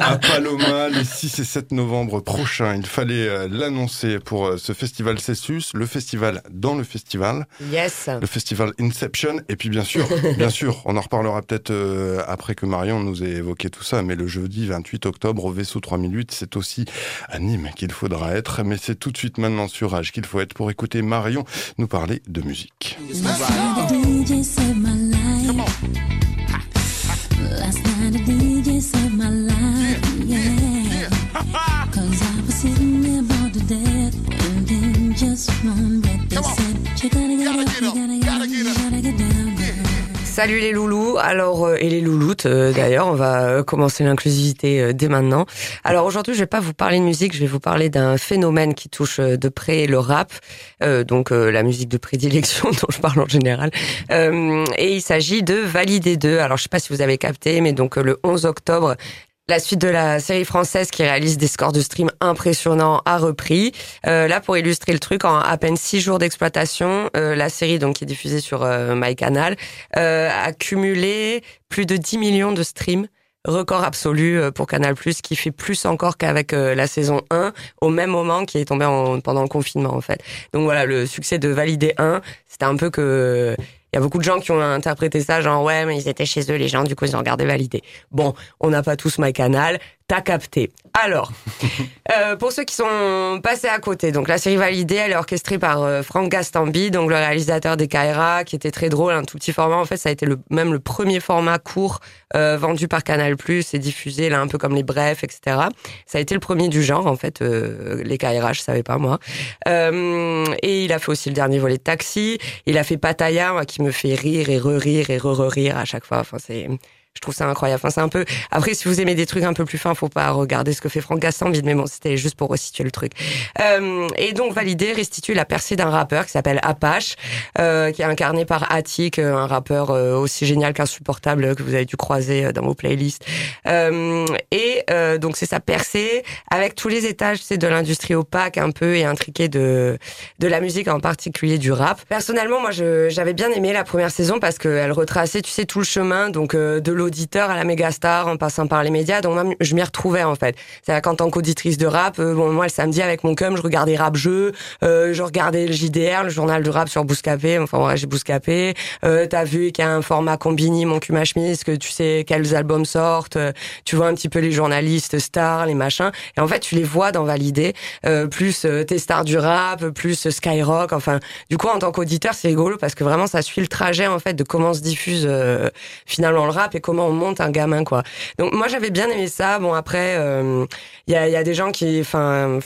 à Paloma les 6 et 7 novembre prochains. Il fallait euh, l'annoncer pour euh, ce festival Celsius, le festival dans le festival,
Yes.
le festival Inception. Et puis, bien sûr, bien sûr, on en reparlera peut-être euh, après que Marion nous ait évoqué tout ça. Mais le jeudi 28 octobre au vaisseau 3008, c'est aussi à Nîmes qu'il faudra être. Mais c'est tout de suite maintenant sur Rage qu'il faut être pour écouter Marion nous parler de musique.
Last night
Salut les loulous. Alors euh, et les louloutes euh, d'ailleurs, on va euh, commencer l'inclusivité dès maintenant. Alors aujourd'hui, je vais pas vous parler de musique, je vais vous parler d'un phénomène qui touche de près le rap, donc la musique de prédilection dont je parle en général. Et il s'agit de Valider 2. Alors je sais pas si vous avez capté, mais donc le 11 octobre La suite de la série française qui réalise des scores de stream impressionnants a repris. Euh, là, pour illustrer le truc, en à peine six jours d'exploitation, euh, la série donc qui est diffusée sur euh, MyCanal euh, a cumulé plus de 10 millions de streams. Record absolu euh, pour Canal+, qui fait plus encore qu'avec euh, la saison 1, au même moment qui est tombé en- pendant le confinement, en fait. Donc voilà, le succès de Validé 1, c'était un peu que... Il y a beaucoup de gens qui ont interprété ça, genre ouais, mais ils étaient chez eux, les gens, du coup, ils ont regardé Validé. Bon, on n'a pas tous MyCanal, t'as capté. Alors, euh, pour ceux qui sont passés à côté, donc la série Validée, elle est orchestrée par euh, Franck Gastambi, donc le réalisateur des Kaira, qui était très drôle, un tout petit format. En fait, ça a été le, même le premier format court euh, vendu par Canal+, et diffusé là un peu comme les brefs, etc. Ça a été le premier du genre, en fait, euh, les Kaira, je savais pas moi. Euh, et il a fait aussi le dernier volet de Taxi. Il a fait Pattaya, moi, qui me fait rire et re-rire et re-re-rire à chaque fois. Enfin, c'est je trouve ça incroyable. Enfin, c'est un peu. Après, si vous aimez des trucs un peu plus fins, faut pas regarder ce que fait Franck Gastambide, mais bon, c'était juste pour resituer le truc. Euh, et donc, Validé restitue la percée d'un rappeur qui s'appelle Apache, euh, qui est incarné par Attic, euh, un rappeur euh, aussi génial qu'insupportable que vous avez dû croiser euh, dans vos playlists. Euh, et donc, c'est sa percée avec tous les étages, c'est de l'industrie opaque un peu et intriquée de de la musique, en particulier du rap. Personnellement, moi, j'avais bien aimé la première saison parce qu'elle retraçait, tu sais, tout le chemin, donc de l'auditeur à la méga star en passant par les médias. Donc, moi, je m'y retrouvais en fait. C'est-à-dire qu'en tant qu'auditrice de rap, euh, bon, moi, le samedi avec mon cum, je regardais rap jeu, euh, je regardais le JDR, le journal du rap sur Bouscapé. Enfin, ouais, j'ai Bouscapé. Euh, T'as vu qu'il y a un format combini, mon cul ma chemise, que tu sais quels albums sortent. euh, tu vois un petit peu les journalistes stars, les machins. Et en fait, tu les vois dans Validé, euh, plus tes stars du rap, plus Skyrock. Enfin, du coup, en tant qu'auditeur, c'est rigolo parce que vraiment, ça suit le trajet en fait de comment se diffuse finalement le rap et comment on monte un gamin, quoi. Donc moi, j'avais bien aimé ça. Bon, après, euh, il y, a, y a des gens qui, enfin.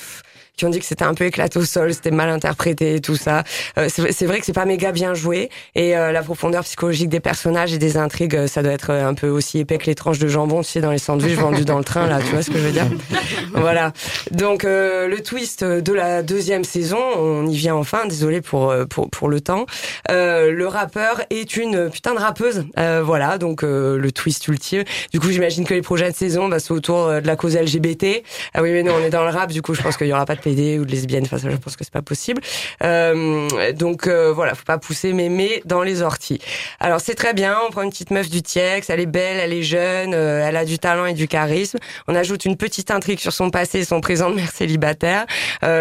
Qui ont dit que c'était un peu éclaté au sol, c'était mal interprété et tout ça. Euh, c'est vrai que c'est pas méga bien joué et euh, la profondeur psychologique des personnages et des intrigues, euh, ça doit être euh, un peu aussi épais que les tranches de jambon, tu sais, dans les sandwichs vendus dans le train, là, tu vois ce que je veux dire? Voilà. Donc euh, le twist de la deuxième saison, on y vient enfin. Désolé pour euh, pour pour le temps. Euh, le rappeur est une putain de rappeuse. Euh, voilà, donc euh, le twist ultime. Du coup, j'imagine que les prochaines saisons, bah, c'est autour de la cause LGBT. Ah oui, mais non, on est dans le rap. Du coup, je pense qu'il y aura pas de PD ou de lesbienne. Enfin, ça, je pense que c'est pas possible. Euh, donc euh, voilà, faut pas pousser mémé dans les orties. Alors c'est très bien. On prend une petite meuf du TIEX. Elle est belle, elle est jeune, euh, elle a du talent et du charisme. On ajoute une petite intrigue sur son passé et son présent de mère célibataire.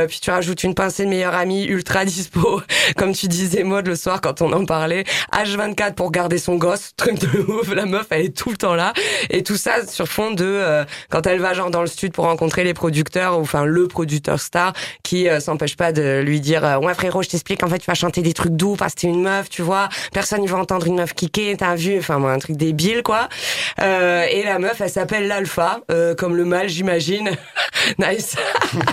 Puis tu rajoutes une pincée de meilleure amie ultra dispo, comme tu disais Maud le soir quand on en parlait. H24 pour garder son gosse, truc de ouf. La meuf, elle est tout le temps là. Et tout ça sur fond de euh, quand elle va genre dans le stud pour rencontrer les producteurs, ou enfin le producteur star, qui euh, s'empêche pas de lui dire euh, ouais frérot, je t'explique, en fait tu vas chanter des trucs doux parce que t'es une meuf, tu vois. Personne il va entendre une meuf kicker, t'as vu, enfin un truc débile quoi. Euh, et la meuf, elle s'appelle l'alpha, comme le mâle j'imagine. nice.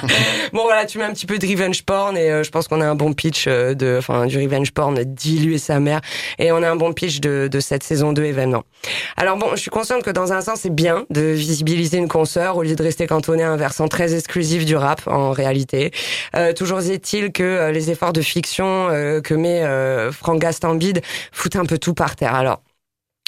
bon voilà, tu mets un petit peu de revenge porn et je pense qu'on a un bon pitch de, enfin du revenge porn dilué sa mère et on a un bon pitch de, de cette saison 2 événement. Alors bon, je suis consciente que dans un sens c'est bien de visibiliser une consoeur au lieu de rester cantonné à un versant très exclusif du rap en réalité. Euh, toujours est-il que euh, les efforts de fiction euh, que met Franck Gastambide foutent un peu tout par terre. Alors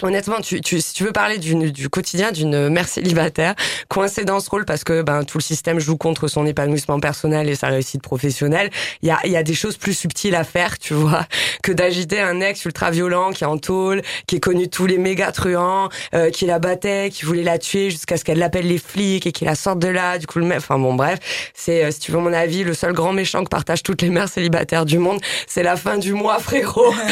Honnêtement, tu, tu, si tu veux parler du quotidien d'une mère célibataire coincée dans ce rôle parce que ben tout le système joue contre son épanouissement personnel et sa réussite professionnelle, il y a, y a des choses plus subtiles à faire, tu vois, que d'agiter un ex ultra violent qui est en tôle, qui est connu de tous les méga truands, euh, qui la battait, qui voulait la tuer jusqu'à ce qu'elle l'appelle les flics et qu'il la sorte de là. Du coup, le mec, enfin bon, bref, c'est euh, si tu veux mon avis, le seul grand méchant que partagent toutes les mères célibataires du monde, c'est la fin du mois, frérot.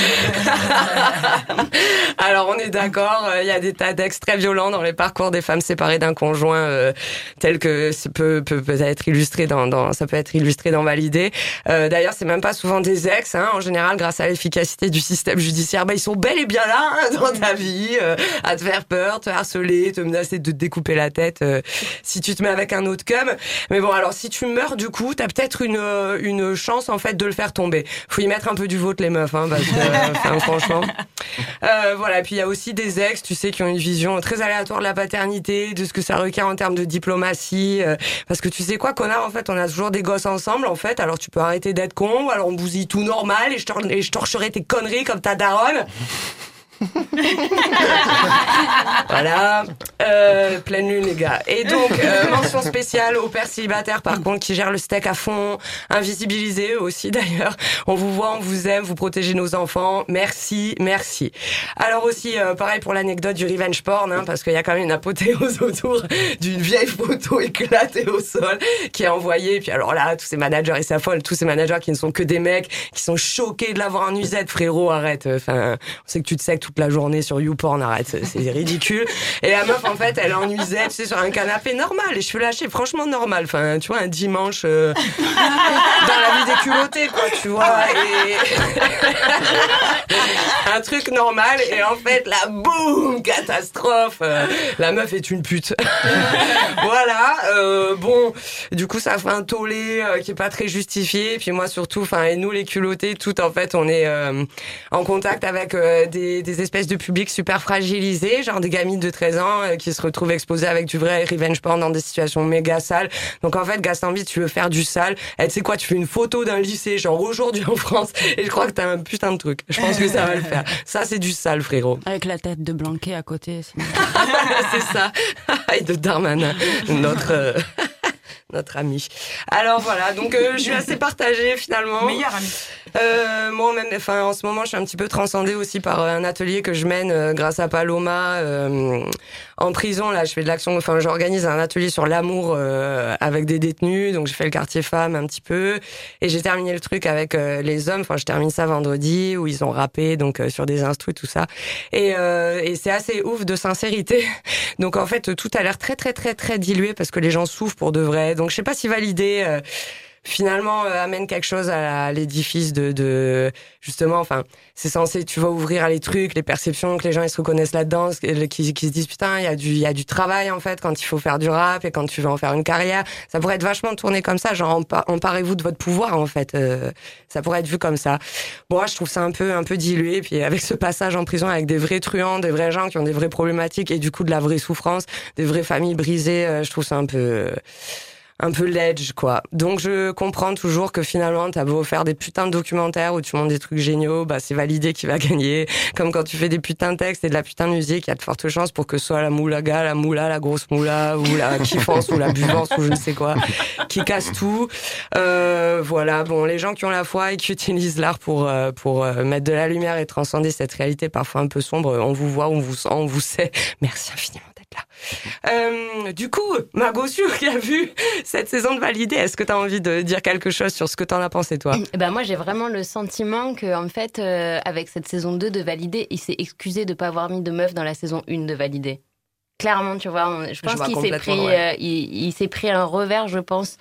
Alors on est d'accord, euh, il y a des tas d'ex très violents dans les parcours des femmes séparées d'un conjoint, euh, tel que ça peut, peut, peut être illustré dans, dans ça peut être illustré dans Validé. Euh, D'ailleurs, c'est même pas souvent des ex, hein, en général, grâce à l'efficacité du système judiciaire, bah, ils sont bel et bien là hein, dans ta vie, euh, à te faire peur, te harceler, te menacer de te découper la tête si tu te mets avec un autre cum. Mais bon, alors si tu meurs du coup, t'as peut-être une une chance en fait de le faire tomber. Faut y mettre un peu du vôtre les meufs, hein, parce que franchement. Voilà, puis il y a aussi des ex, tu sais, qui ont une vision très aléatoire de la paternité, de ce que ça requiert en termes de diplomatie. euh, parce que tu sais quoi, connard, en fait, on a toujours des gosses ensemble, en fait. Alors tu peux arrêter d'être con, alors on bousille tout normal et je, et je torcherai tes conneries comme ta daronne. voilà, euh, pleine lune les gars. Et donc, euh, mention spéciale aux pères célibataires par contre qui gèrent le steak à fond, invisibilisés aussi d'ailleurs. On vous voit, on vous aime, vous protégez nos enfants. Merci, merci. Alors aussi, euh, pareil pour l'anecdote du revenge porn, hein, parce qu'il y a quand même une apothéose autour d'une vieille photo éclatée au sol qui est envoyée. Puis alors là, tous ces managers, ils s'affolent, tous ces managers qui ne sont que des mecs, qui sont choqués de l'avoir en usette, frérot, arrête. Enfin, on sait que tu te sais toute la journée sur YouPorn, arrête, c'est- ridicule. Et la meuf, en fait, elle est en usette, tu sais, sur un canapé normal. Et je suis lâchée, franchement normal. Enfin, tu vois, un dimanche euh, dans la vie des culottés, quoi, tu vois. Et... un truc normal. Et en fait, la boum, catastrophe. Euh, la meuf est une pute. voilà. euh, bon, du coup, ça fait un tollé euh, qui est pas très justifié. Puis moi, surtout, enfin, et nous, les culottés, tout en fait, on est euh, en contact avec euh, des, des espèces de publics super fragilisés, genre des gamines de 13 ans euh, qui se retrouvent exposées avec du vrai revenge porn dans des situations méga sales. Donc en fait, Gaston tu veux faire du sale. Et tu sais quoi, tu fais une photo d'un lycée, genre aujourd'hui en France, et je crois que t'as un putain de truc. Je pense que ça va le faire. Ça, c'est du sale, frérot.
Avec la tête de Blanquet à côté.
c'est ça. Et de Darmanin, notre euh, notre ami. Alors voilà, donc euh, je suis assez partagée finalement.
Meilleur ami.
Euh, moi, même, enfin, en ce moment, je suis un petit peu transcendée aussi par euh, un atelier que je mène euh, grâce à Paloma euh, en prison. Là, je fais de l'action. Enfin, j'organise un atelier sur l'amour euh, avec des détenus. Donc, j'ai fait le quartier femme un petit peu, et j'ai terminé le truc avec euh, les hommes. Enfin, je termine ça vendredi où ils ont rappé donc euh, sur des instrus tout ça. Et, euh, et c'est assez ouf de sincérité. Donc, en fait, tout a l'air très, très, très, très dilué parce que les gens souffrent pour de vrai. Donc, je sais pas si valider. euh, finalement euh, amène quelque chose à à l'édifice de, de justement enfin c'est censé tu vas ouvrir les trucs les perceptions que les gens ils se reconnaissent là-dedans qui, qui, se disent putain il y a du il y a du travail en fait quand il faut faire du rap et quand tu veux en faire une carrière ça pourrait être vachement tourné comme ça genre empa- emparez-vous de votre pouvoir en fait Euh, ça pourrait être vu comme ça bon moi je trouve ça un peu un peu dilué puis avec ce passage en prison avec des vrais truands des vrais gens qui ont des vraies problématiques et du coup de la vraie souffrance des vraies familles brisées euh, je trouve ça un peu un peu ledge, quoi. Donc je comprends toujours que finalement, t'as beau faire des putains de documentaires où tu montres des trucs géniaux, bah c'est validé qui va gagner. Comme quand tu fais des putains de textes et de la putain de musique, il y a de fortes chances pour que ce soit la moulaga, la moula, la grosse moula, ou la kiffance, ou la buvance, ou je ne sais quoi, qui casse tout. Euh, voilà, bon, les gens qui ont la foi et qui utilisent l'art pour euh, pour euh, mettre de la lumière et transcender cette réalité parfois un peu sombre, on vous voit, on vous sent, on vous sait. Merci infiniment là. Euh, du coup, Margot Sûr qui a vu cette saison de validé, est-ce que tu as envie de dire quelque chose sur ce que t'en as pensé toi?
Eh ben moi, j'ai vraiment le sentiment que, en fait, euh, avec cette saison 2 de Validé, il s'est excusé de pas avoir mis de meuf dans la saison 1 de Validé. Clairement, tu vois, on- je pense qu'il s'est pris,
ouais.
euh, il, il s'est pris un revers, je pense,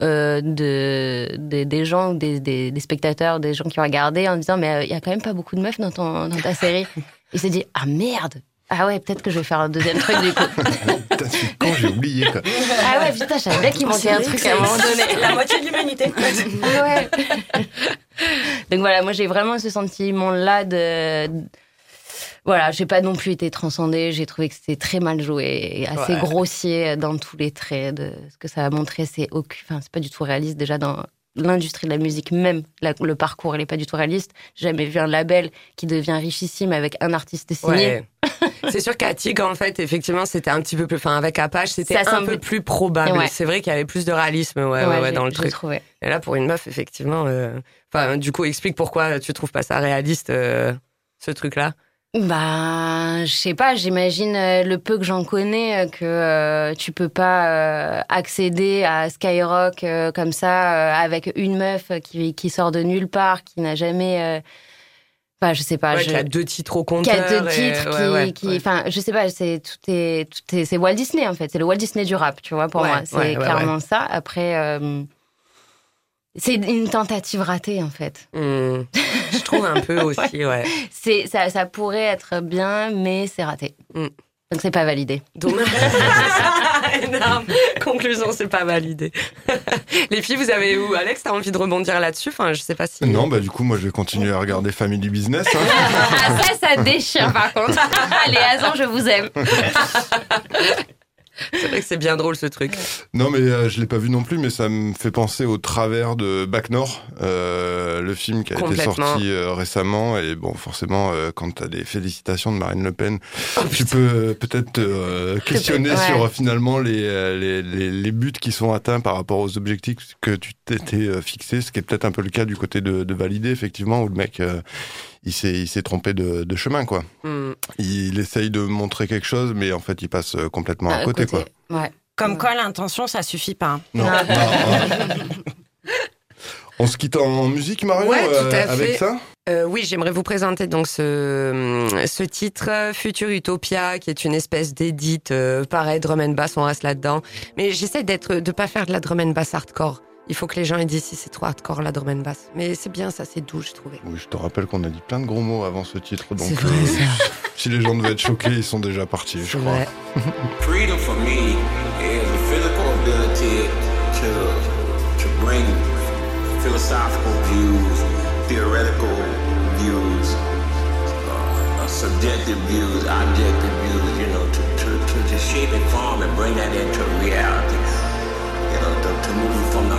euh, de, de- des gens, des, des, des spectateurs, des gens qui ont regardé en disant, mais euh, il y a quand même pas beaucoup de meufs dans, ton, dans ta série. Il s'est dit, ah merde ah ouais, peut-être que je vais faire un deuxième truc du coup.
Putain, c'est quand j'ai oublié quoi.
Ah ouais, putain, je savais bien qu'il manquait un truc à un moment donné.
La moitié de l'humanité.
Ouais. Donc voilà, moi j'ai vraiment ce sentiment-là de. Voilà, j'ai pas non plus été transcendée. J'ai trouvé que c'était très mal joué, et assez
Ouais.
grossier dans tous les traits. De ce que ça a montré, c'est aucun, enfin c'est pas du tout réaliste déjà dans l'industrie de la musique même. la- le parcours, il est pas du tout réaliste. J'ai jamais vu un label qui devient richissime avec un artiste signé.
Ouais. C'est sûr qu'à Tig, en fait, effectivement, c'était un petit peu plus. Enfin, avec Apache, c'était un
semble-
peu plus probable.
Ouais.
C'est vrai qu'il y avait plus de réalisme ouais, ouais, dans le truc.
trouvé.
Et là, pour une meuf, effectivement. euh, Enfin, du coup, explique pourquoi tu trouves pas ça réaliste, euh, ce truc-là.
Bah, je sais pas, j'imagine euh, le peu que j'en connais euh, que euh, tu peux pas euh, accéder à Skyrock euh, comme ça euh, avec une meuf qui, qui sort de nulle part, qui n'a jamais. euh, Enfin, je sais pas.
Ouais,
je...
qui a deux titres au
qui
compteur.
a deux titres, qui,
ouais,
qui- enfin, je sais pas, c'est tout est, tout est, c'est Walt Disney en fait, c'est le Walt Disney du rap, tu vois, pour moi, c'est clairement ça. Après, euh, c'est une tentative ratée en fait.
Hmm. Je trouve un peu aussi, ouais.
C'est, ça, ça pourrait être bien, mais c'est raté.
Mm.
Donc c'est pas validé.
Dommage. Énorme. Conclusion, c'est pas validé. Les filles, vous avez où Alex, t'as envie de rebondir là-dessus? Enfin, je sais pas si.
Non, bah du coup, moi, je vais continuer à regarder Family Business. hein.
Ah ça, ça déchire par contre. Allez, Azan, je vous aime.
C'est vrai que c'est bien drôle ce truc.
Non, mais euh, je l'ai pas vu non plus, mais ça me fait penser au travers de Bac Nord, euh, le film qui a été sorti euh, récemment. Et bon, forcément, euh, quand tu as des félicitations de Marine Le Pen,
Oh,
tu peux euh, peut-être te questionner
ouais.
sur finalement les, les, les, les buts qui sont atteints par rapport aux objectifs que tu t'étais fixé, ce qui est peut-être un peu le cas du côté de, de Validé, effectivement, où le mec, euh, il s'est trompé de, de chemin, quoi.
Hmm.
Il essaye de montrer quelque chose, mais en fait, il passe euh, complètement à
À
côté,
côté.
quoi.
Ouais.
Comme quoi, l'intention, ça suffit pas. hein.
Non.
Ah.
On se quitte en musique, Marion,
Ouais, tout à
euh, avec
fait.
ça
Euh, oui, j'aimerais vous présenter donc ce, ce titre Future Utopia, qui est une espèce d'édite, euh, pareil, drum and bass, on reste là-dedans. Mais j'essaie d'être, de pas faire de la drum and bass hardcore. Il faut que les gens aient dit si c'est trop hardcore la drum and bass. Mais c'est bien, ça, c'est doux, je trouvais.
Oui, je te rappelle qu'on a dit plein de gros mots avant ce titre, donc
C'est vrai,
euh,
ça.
si les gens devaient être choqués, ils sont déjà partis, je crois.
Freedom for me is the physical ability to to bring philosophical views, theoretical views, uh, subjective views, objective views. You know, to, to, to, to shape and form and bring that into reality. You know, to, to move from the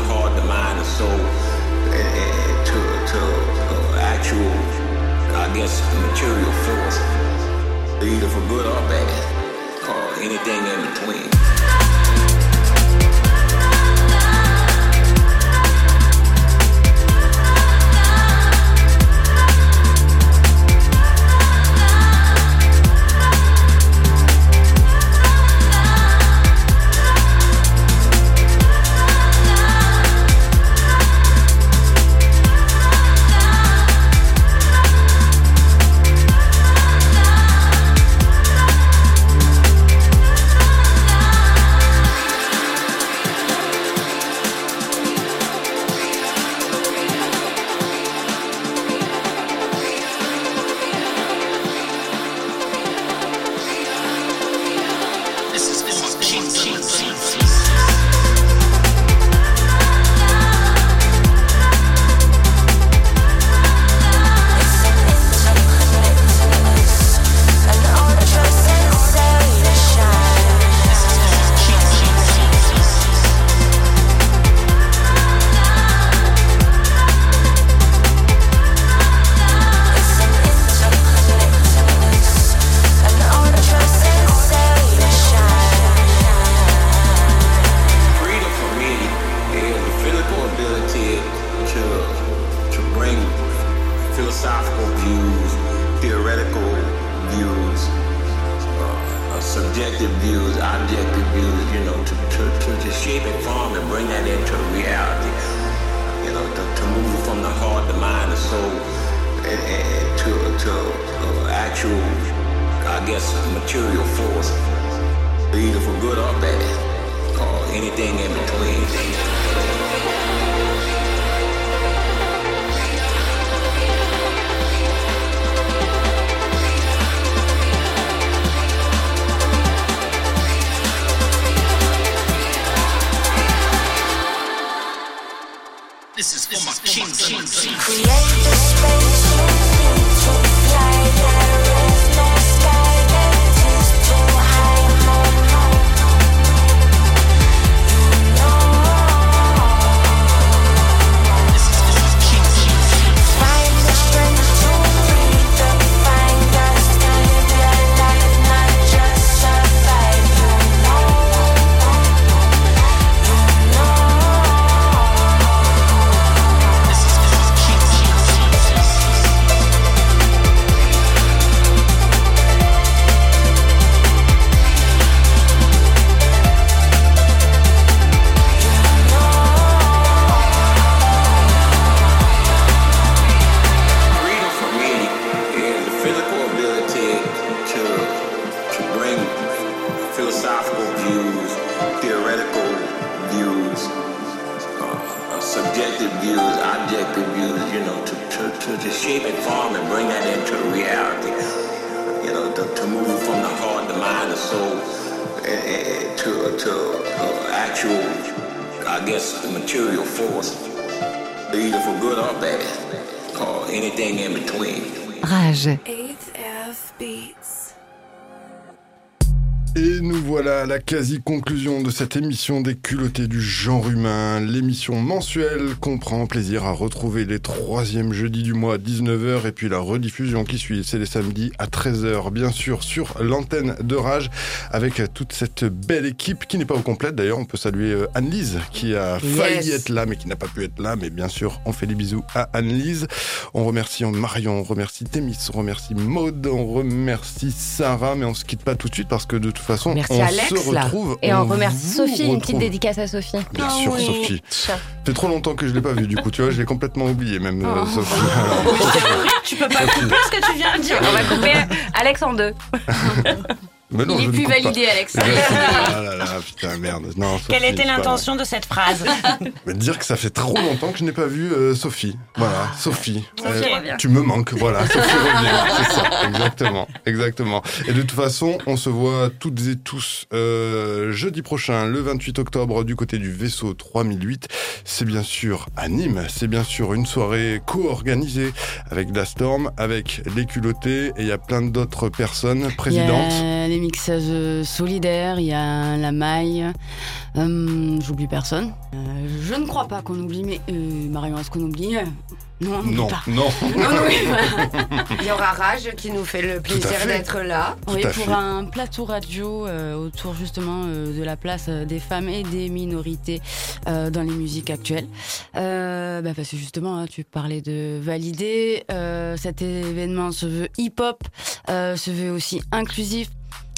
the soul, and to to uh, actual, I guess, material force, either for good or bad or anything in between.
This is for my king.
Create the space
cette émission des culottés du genre humain, l'émission mensuelle qu'on prend plaisir à retrouver les troisièmes jeudis du mois à 19h et puis la rediffusion qui suit, c'est les samedis à 13h, bien sûr, sur l'antenne de Rage avec toute cette belle équipe qui n'est pas au complète. D'ailleurs, on peut saluer euh, Anne-Lise qui a failli
Yes.
être là mais qui n'a pas pu être là. Mais bien sûr, on fait des bisous à Anne-Lise. On remercie Marion, on remercie Témis, on remercie Maude, on remercie Sarah, mais on se quitte pas tout de suite parce que de toute façon,
Merci
on
Alex,
se
là.
retrouve.
Et on remercie
vous
Sophie, une petite dédicace à Sophie.
Bien
Ah
sûr,
oui.
Sophie. Fait trop longtemps que je l'ai pas vue, du coup, tu vois, je l'ai complètement oublié, même
Oh.
euh, Sophie.
Tu peux pas couper ce que tu viens de dire.
On va couper Alex en deux.
Mais non,
Il
je
est
ne
plus validé, Alex.
Ah là là, putain, merde. Non, Sophie,
Quelle était l'intention de cette phrase.
Mais dire que ça fait trop longtemps que je n'ai pas vu euh, Sophie. Voilà, Sophie. Euh,
Sophie revient.
tu me manques, voilà. Sophie revient, c'est ça. Exactement, exactement. Et de toute façon, on se voit toutes et tous euh, jeudi prochain, le 28 octobre, du côté du vaisseau 3008. C'est bien sûr à Nîmes. C'est bien sûr une soirée co-organisée avec la Storm, avec les culottés, et il y a plein d'autres personnes présidentes.
Mixeuses euh, solidaires, il y a la maille. Hum, J'oublie personne. Euh, je ne crois pas qu'on oublie, mais euh, Marion, est-ce qu'on oublie Non, on n'oublie
Non,
pas.
non.
Il y aura Rage qui nous fait le plaisir d'être là.
Tout
Oui, pour
fait.
un plateau radio euh, autour justement euh, de la place euh, des femmes et des minorités euh, dans les musiques actuelles. Euh, bah, parce que justement, hein, tu parlais de valider. euh, cet événement se veut hip-hop, euh, se veut aussi inclusif.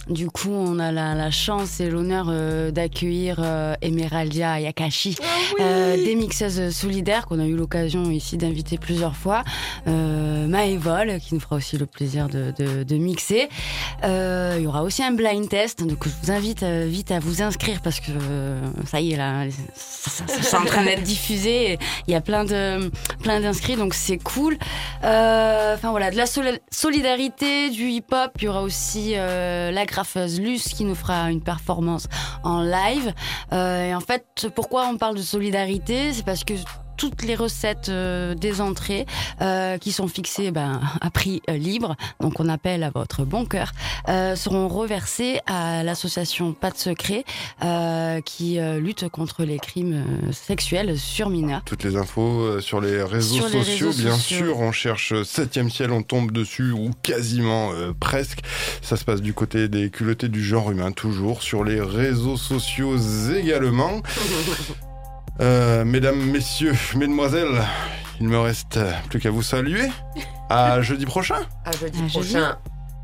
Du coup, on a la, la chance et l'honneur euh, d'accueillir euh, Emeraldia Yakashi, euh, des mixeuses solidaires qu'on a eu l'occasion ici d'inviter plusieurs fois. Euh, Maëvol, qui nous fera aussi le plaisir de, de, de mixer. Euh, il y aura aussi un blind test, donc je vous invite euh, vite à vous inscrire parce que euh, ça y est là, ça- ça- ça- c'est en train d'être diffusé. Il y a plein de plein d'inscrits, donc c'est cool. Enfin voilà, de la soli- solidarité, du hip-hop. Il y aura aussi la Luce qui nous fera une performance en live. Euh, et en fait, pourquoi on parle de solidarité? C'est parce que toutes les recettes euh, des entrées euh, qui sont fixées ben, à prix euh, libre, donc on appelle à votre bon cœur, euh, seront reversées à l'association Pas de secret euh, qui euh, lutte contre les crimes sexuels sur mineurs.
Toutes les infos sur les réseaux
Sur les
sociaux,
réseaux
bien
sociaux.
sûr. On cherche euh, Septième ciel, on tombe dessus ou quasiment euh, presque. Ça se passe du côté des culottés du genre humain, toujours sur les réseaux sociaux également. Euh, mesdames, messieurs, mesdemoiselles, il me reste plus qu'à vous saluer. À jeudi prochain.
À jeudi
À jeudi.
prochain.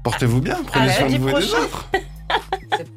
Portez-vous bien, prenez soin de vous et des autres.
C'est-